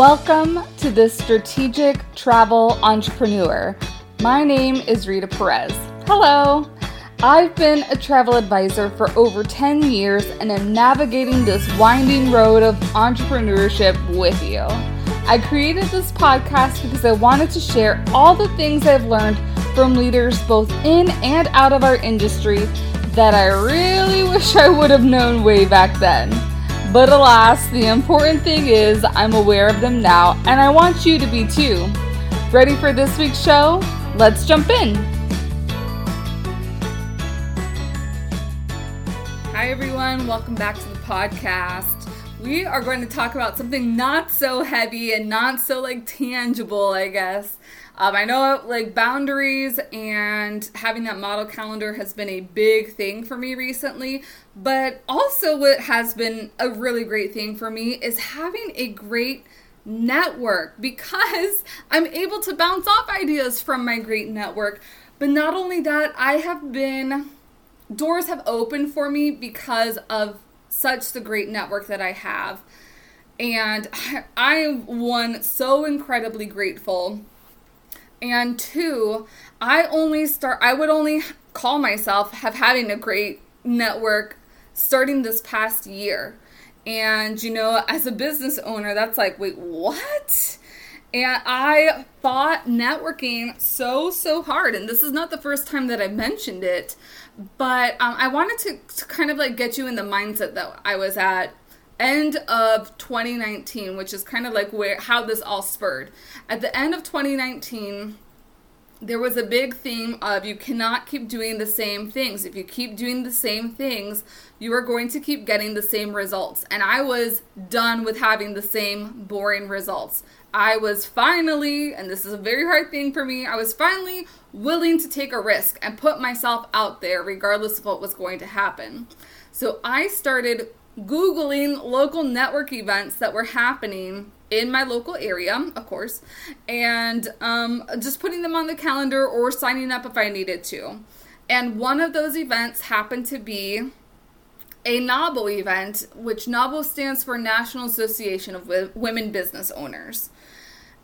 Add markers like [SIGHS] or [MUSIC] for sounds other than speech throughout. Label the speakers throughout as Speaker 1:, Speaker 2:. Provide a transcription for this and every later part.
Speaker 1: Welcome to the Strategic Travel Entrepreneur. My name is Rita Perez. Hello. I've been a travel advisor for over 10 years and am navigating this winding road of entrepreneurship with you. I created this podcast because I wanted to share all the things I've learned from leaders both in and out of our industry that I really [LAUGHS] wish I would have known way back then. But alas, the important thing is I'm aware of them now, and I want you to be too. Ready for this week's show? Let's jump in. Hi, everyone. Welcome back to the podcast. We are going to talk about something not so heavy and not so like tangible, I guess. Um, I know like boundaries and having that model calendar has been a big thing for me recently, but also what has been a really great thing for me is having a great network because [LAUGHS] I'm able to bounce off ideas from my great network. But not only that, I have been doors have opened for me because of such the great network that I have. And [LAUGHS] I am one so incredibly grateful and two, I only start, I would only call myself have having a great network starting this past year. And, you know, as a business owner, that's like, wait, what? And I fought networking so, so hard. And this is not the first time that I mentioned it, but um, I wanted to, to kind of like get you in the mindset that I was at end of 2019, which is kind of like where how this all spurred. At the end of 2019, there was a big theme of you cannot keep doing the same things. If you keep doing the same things, you are going to keep getting the same results. And I was done with having the same boring results. I was finally, and this is a very hard thing for me, I was finally willing to take a risk and put myself out there regardless of what was going to happen. So I started Googling local network events that were happening in my local area, of course, and um, just putting them on the calendar or signing up if I needed to. And one of those events happened to be a NAWBO event, which NAWBO stands for National Association of Women Business Owners.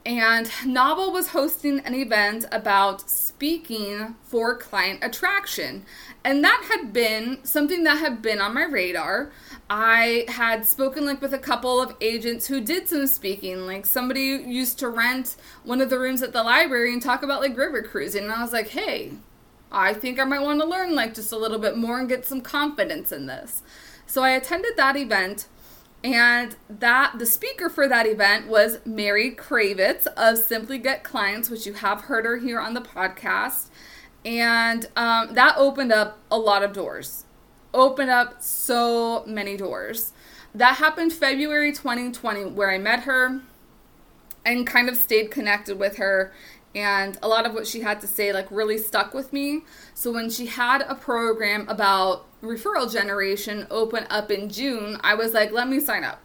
Speaker 1: And NAWBO was hosting an event about speaking for client attraction. And that had been something that had been on my radar. I had spoken like with a couple of agents who did some speaking. Like somebody used to rent one of the rooms at the library and talk about like river cruising. And I was like, hey, I think I might want to learn like just a little bit more and get some confidence in this. So I attended that event and that the speaker for that event was Mary Kravitz of Simply Get Clients, which you have heard her here on the podcast. And um, that opened up a lot of doors opened up so many doors. That happened February 2020, where I met her and kind of stayed connected with her. And a lot of what she had to say, like, really stuck with me. So when she had a program about referral generation open up in June, I was like, let me sign up.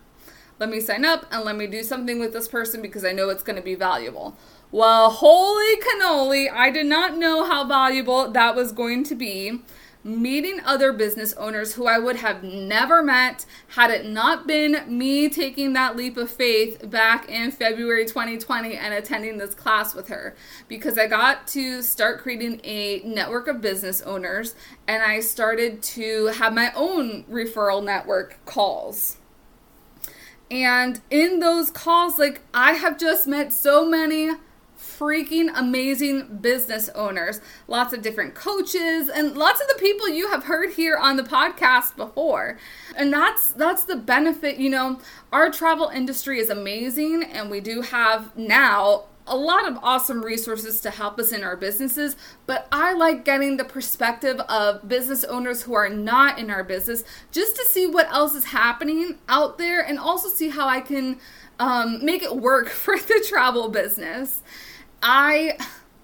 Speaker 1: Let me sign up and let me do something with this person because I know it's going to be valuable. Well, holy cannoli, I did not know how valuable that was going to be meeting other business owners who I would have never met had it not been me taking that leap of faith back in February 2020 and attending this class with her because I got to start creating a network of business owners and I started to have my own referral network calls. And in those calls, like I have just met so many freaking amazing business owners, lots of different coaches, and lots of the people you have heard here on the podcast before. And that's that's the benefit, you know, our travel industry is amazing and we do have now a lot of awesome resources to help us in our businesses, but I like getting the perspective of business owners who are not in our business just to see what else is happening out there and also see how I can um, make it work [LAUGHS] for the travel business. I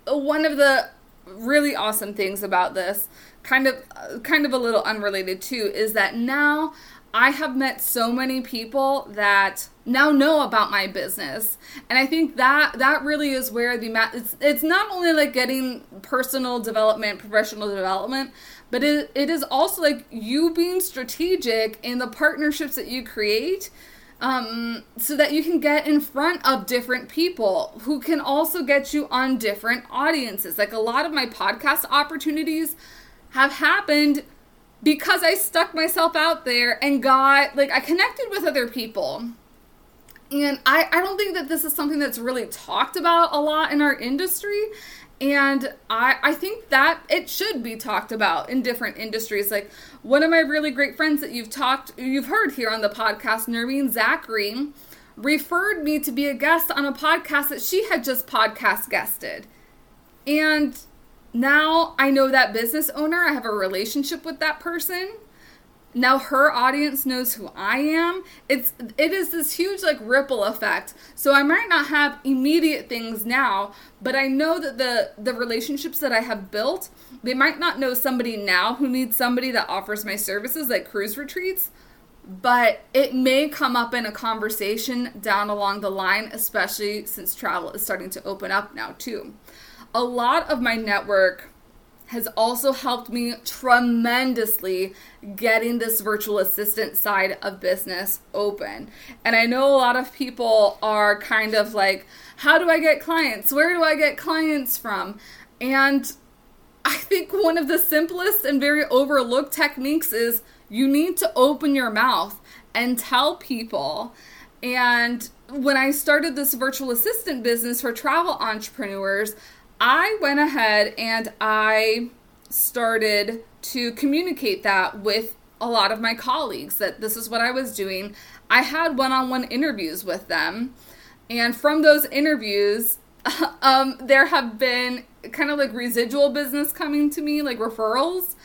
Speaker 1: one of the really awesome things about this, kind of kind of a little unrelated too, is that now I have met so many people that now know about my business. And I think that that really is where the it's it's not only like getting personal development, professional development, but it, it is also like you being strategic in the partnerships that you create um, so that you can get in front of different people who can also get you on different audiences. Like a lot of my podcast opportunities have happened because I stuck myself out there and got, like, I connected with other people. And I, I don't think that this is something that's really talked about a lot in our industry. And I, I think that it should be talked about in different industries. Like one of my really great friends that you've talked, you've heard here on the podcast, Noreen Zachary, referred me to be a guest on a podcast that she had just podcast guested. And now I know that business owner, I have a relationship with that person now her audience knows who I am. It's it is this huge like ripple effect. So I might not have immediate things now, but I know that the the relationships that I have built, they might not know somebody now who needs somebody that offers my services like cruise retreats, but it may come up in a conversation down along the line, especially since travel is starting to open up now too. A lot of my network has also helped me tremendously getting this virtual assistant side of business open. And I know a lot of people are kind of like, how do I get clients? Where do I get clients from? And I think one of the simplest and very overlooked techniques is you need to open your mouth and tell people. And when I started this virtual assistant business for travel entrepreneurs, I went ahead and I started to communicate that with a lot of my colleagues that this is what I was doing. I had one on one interviews with them. And from those interviews, [LAUGHS] um, there have been kind of like residual business coming to me, like referrals.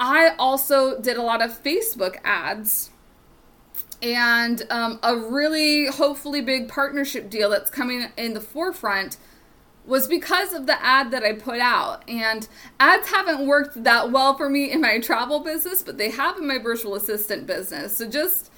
Speaker 1: I also did a lot of Facebook ads and um, a really hopefully big partnership deal that's coming in the forefront was because of the ad that I put out. And ads haven't worked that well for me in my travel business, but they have in my virtual assistant business. So just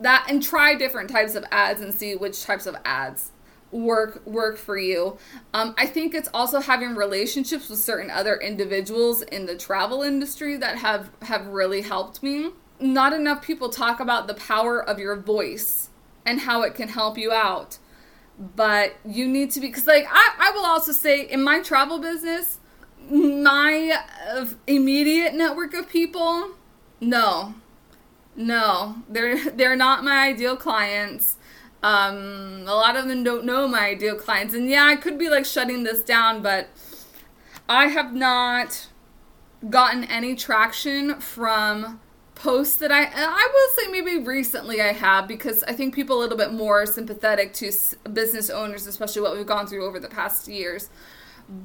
Speaker 1: that and try different types of ads and see which types of ads work work for you. Um, I think it's also having relationships with certain other individuals in the travel industry that have have really helped me. Not enough people talk about the power of your voice and how it can help you out but you need to be because like I, I will also say in my travel business my uh, immediate network of people no. No. They're they're not my ideal clients. Um a lot of them don't know my ideal clients. And yeah i could be like shutting this down but i have not gotten any traction from posts that I I will say maybe recently I have because I think people a little bit more sympathetic to business owners, especially what we've gone through over the past years.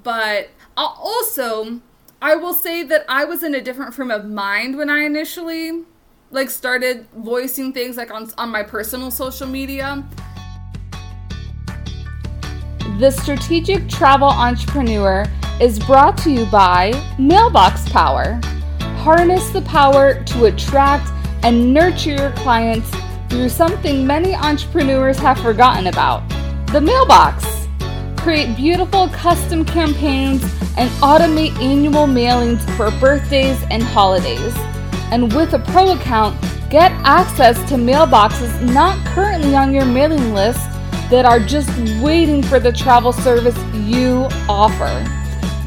Speaker 1: But I'll also I will say that I was in a different frame of mind when I initially like started voicing things like on on my personal social media.
Speaker 2: The Strategic Travel Entrepreneur is brought to you by Mailbox Power harness the power to attract and nurture your clients through something many entrepreneurs have forgotten about the mailbox. Create beautiful custom campaigns and automate annual mailings for birthdays and holidays. And with a pro account, get access to mailboxes not currently on your mailing list that are just waiting for the travel service you offer.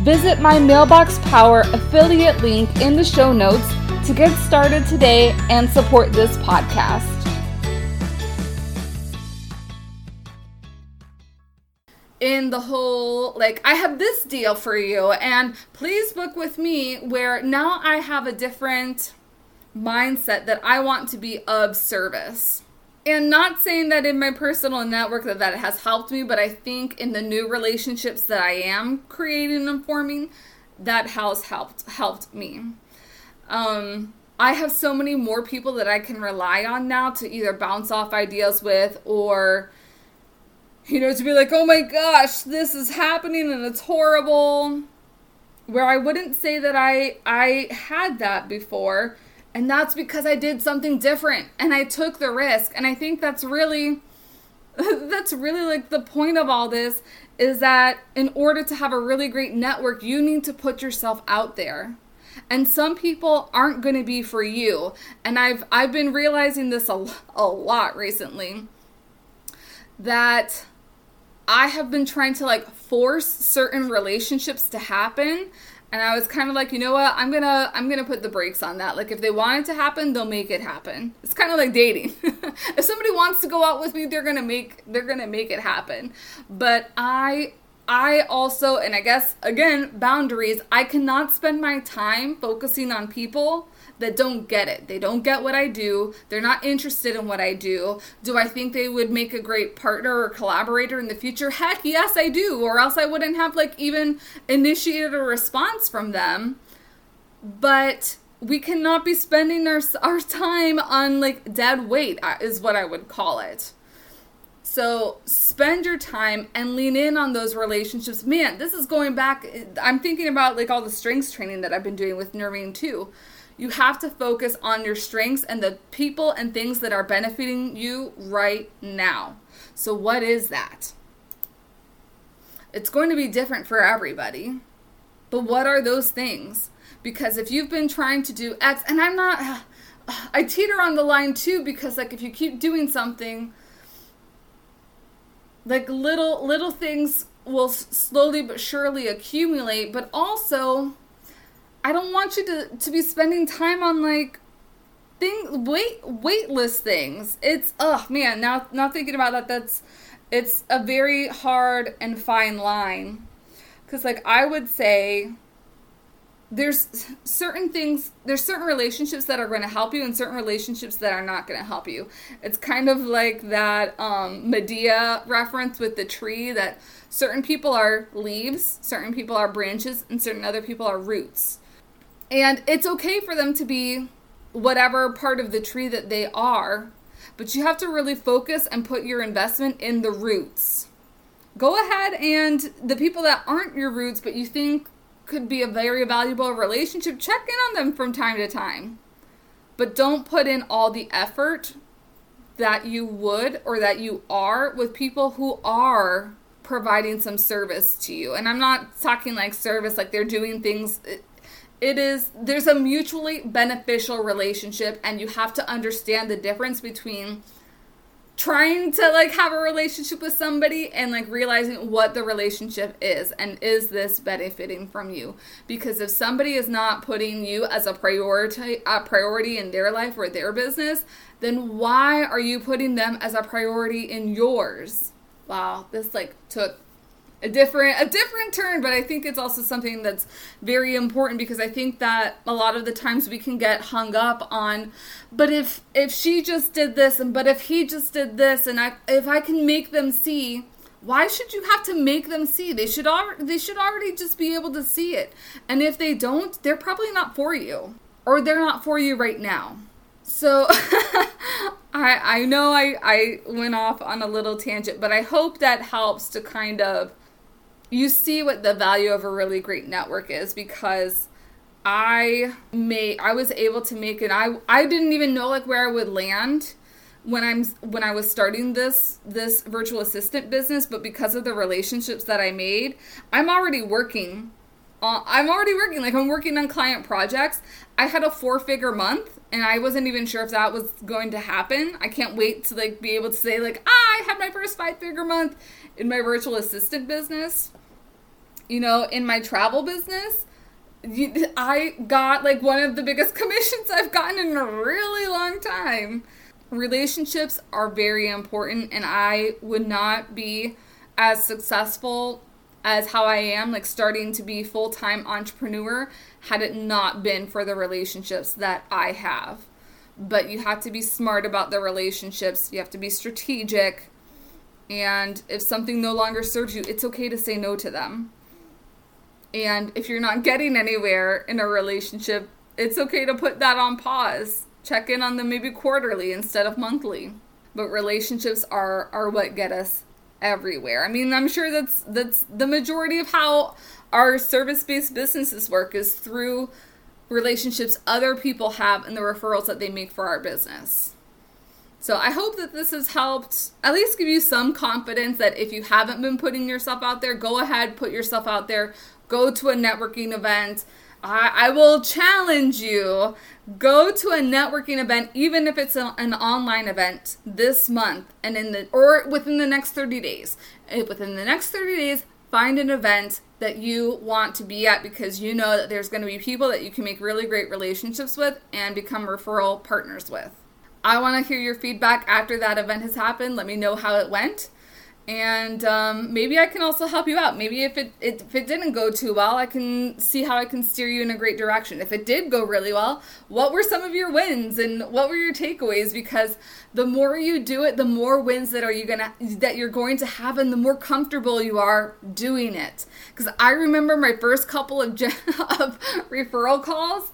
Speaker 2: Visit my Mailbox Power affiliate link in the show notes to get started today and support this podcast.
Speaker 1: in the whole like I have this deal for you and please book with me where now I have a different mindset that I want to be of service and not saying that in my personal network that that has helped me but i think in the new relationships that i am creating and forming that has helped helped me. Um, i have so many more people that i can rely on now to either bounce off ideas with or you know to be like oh my gosh this is happening and it's horrible. Where i wouldn't say that i i had that before and that's because I did something different and I took the risk. And I think that's really [LAUGHS] that's really like the point of all this is that in order to have a really great network, you need to put yourself out there. and some people aren't going to be for you. And I've I've been realizing this a, a lot recently that I have been trying to like force certain relationships to happen and I was kind of like, you know what? I'm to I'm to put the brakes on that. Like if they want it to happen, they'll make it happen. It's kind of like dating. [LAUGHS] if somebody wants to go out with me, they're to make they're to make it happen. But I I also, and I guess again, boundaries, I cannot spend my time focusing on people that don't get it. They don't get what I do. They're not interested in what I do. Do I think they would make a great partner or collaborator in the future? Heck, yes, I do. Or else I wouldn't have like even initiated a response from them. But we cannot be spending our our time on like dead weight uh, is what I would call it. So spend your time and lean in on those relationships. Man, this is going back. I'm thinking about like all the strengths training that I've been doing with Nervine too. You have to focus on your strengths and the people and things that are benefiting you right now. So, what is that? It's going to be different for everybody. But what are those things? Because if you've been trying to do X, and I'm not, [SIGHS] I teeter on the line too, because like if you keep doing something, like little little things will slowly but surely accumulate but also i don't want you to to be spending time on like thing weight weightless things. It's oh man now now thinking about that that's it's a very hard and fine line. Because like i would say there's certain things there's certain relationships that are going to help you and certain relationships that are not going to help you. It's kind of like that um, Madea reference with the tree that certain people are leaves certain people are branches and certain other people are roots. And it's okay for them to be whatever part of the tree that they are but you have to really focus and put your investment in the roots. Go ahead and the people that aren't your roots but you think could be a very valuable relationship, check in on them from time to time. But don't put in all the effort that you would or that you are with people who are providing some service to you. And I'm not talking like service like they're doing things it, is there's a mutually beneficial relationship and you have to understand the difference between trying to like have a relationship with somebody and like realizing what the relationship is and is this benefiting from you? Because if somebody is not putting you as a priority a priority in their life or their business then why are you putting them as a priority in yours? Wow this like took a different a different turn but i think it's also something that's very important because i think that a lot of the times we can get hung up on but if if she just did this and but if he just did this and i if i can make them see why should you have to make them see? They should al- they should already just be able to see it. And if they don't they're probably not for you or they're not for you right now. So [LAUGHS] I I know I I went off on a little tangent, but I hope that helps to kind of you see what the value of a really great network is because I made I was able to make it I I didn't even know like where I would land when I'm when I was starting this this virtual assistant business but because of the relationships that I made I'm already working I'm already working like I'm working on client projects. I had a four figure month and I wasn't even sure if that was going to happen. I can't wait to like be able to say like ah, I had my first five figure month in my virtual assistant business you know, in my travel business, I got like one of the biggest [LAUGHS] commissions I've gotten in a really long time. Relationships are very important, and I would not be as successful as how I am, like starting to be full time entrepreneur, had it not been for the relationships that I have. But you have to be smart about the relationships. You have to be strategic. And if something no longer serves you, it's okay to say no to them. And if you're not getting anywhere in a relationship, it's okay to put that on pause. Check in on them maybe quarterly instead of monthly. But relationships are are what get us everywhere. I mean, I'm sure that's that's the majority of how our service-based businesses work is through relationships other people have and the referrals that they make for our business. So I hope that this has helped at least give you some confidence that if you haven't been putting yourself out there, go ahead, put yourself out there, go to a networking event. I, I will challenge you. Go to a networking event even if it's a, an online event this month and in the or within the next 30 days. Within the next 30 days find an event that you want to be at because you know that there's going to be people that you can make really great relationships with and become referral partners with. I want to hear your feedback after that event has happened. Let me know how it went and um, maybe I can also help you out. Maybe if it, it, if it didn't go too well, I can see how I can steer you in a great direction. If it did go really well, what were some of your wins and what were your takeaways? Because the more you do it, the more wins that are you gonna that you're going to have, and the more comfortable you are doing it. Because I remember my first couple of [LAUGHS] of referral calls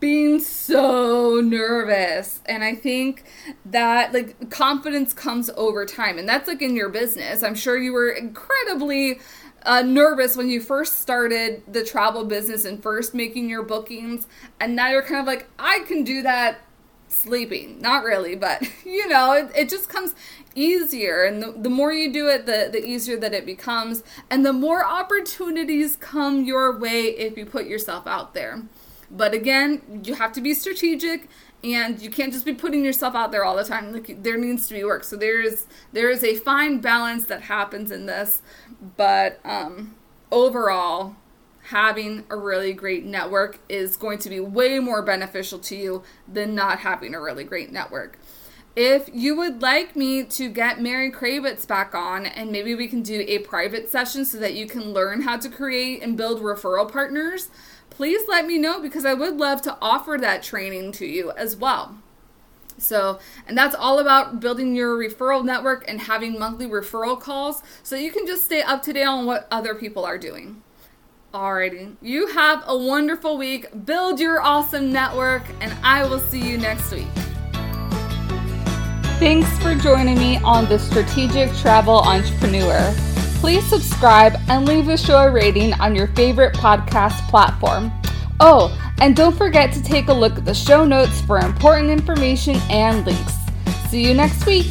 Speaker 1: being so nervous. And I think that like confidence comes over time. And that's like in your business. I'm sure you were incredibly uh, nervous when you first started the travel business and first making your bookings. And now you're kind of like, I can do that sleeping. Not really, but [LAUGHS] you know, it, it just comes easier. And the, the more you do it, the, the easier that it becomes. And the more opportunities come your way if you put yourself out there. But again, you have to be strategic and you can't just be putting yourself out there all the time. Like there needs to be work. So there is there is a fine balance that happens in this, but um, overall, having a really great network is going to be way more beneficial to you than not having a really great network. If you would like me to get Mary Kravitz back on and maybe we can do a private session so that you can learn how to create and build referral partners, please let me know because I would love to offer that training to you as well. So, and that's all about building your referral network and having monthly referral calls so you can just stay up to date on what other people are doing. Alrighty, you have a wonderful week. Build your awesome network, and I will see you next week.
Speaker 2: Thanks for joining me on the Strategic Travel Entrepreneur please subscribe and leave a show a rating on your favorite podcast platform. Oh, and don't forget to take a look at the show notes for important information and links. See you next week.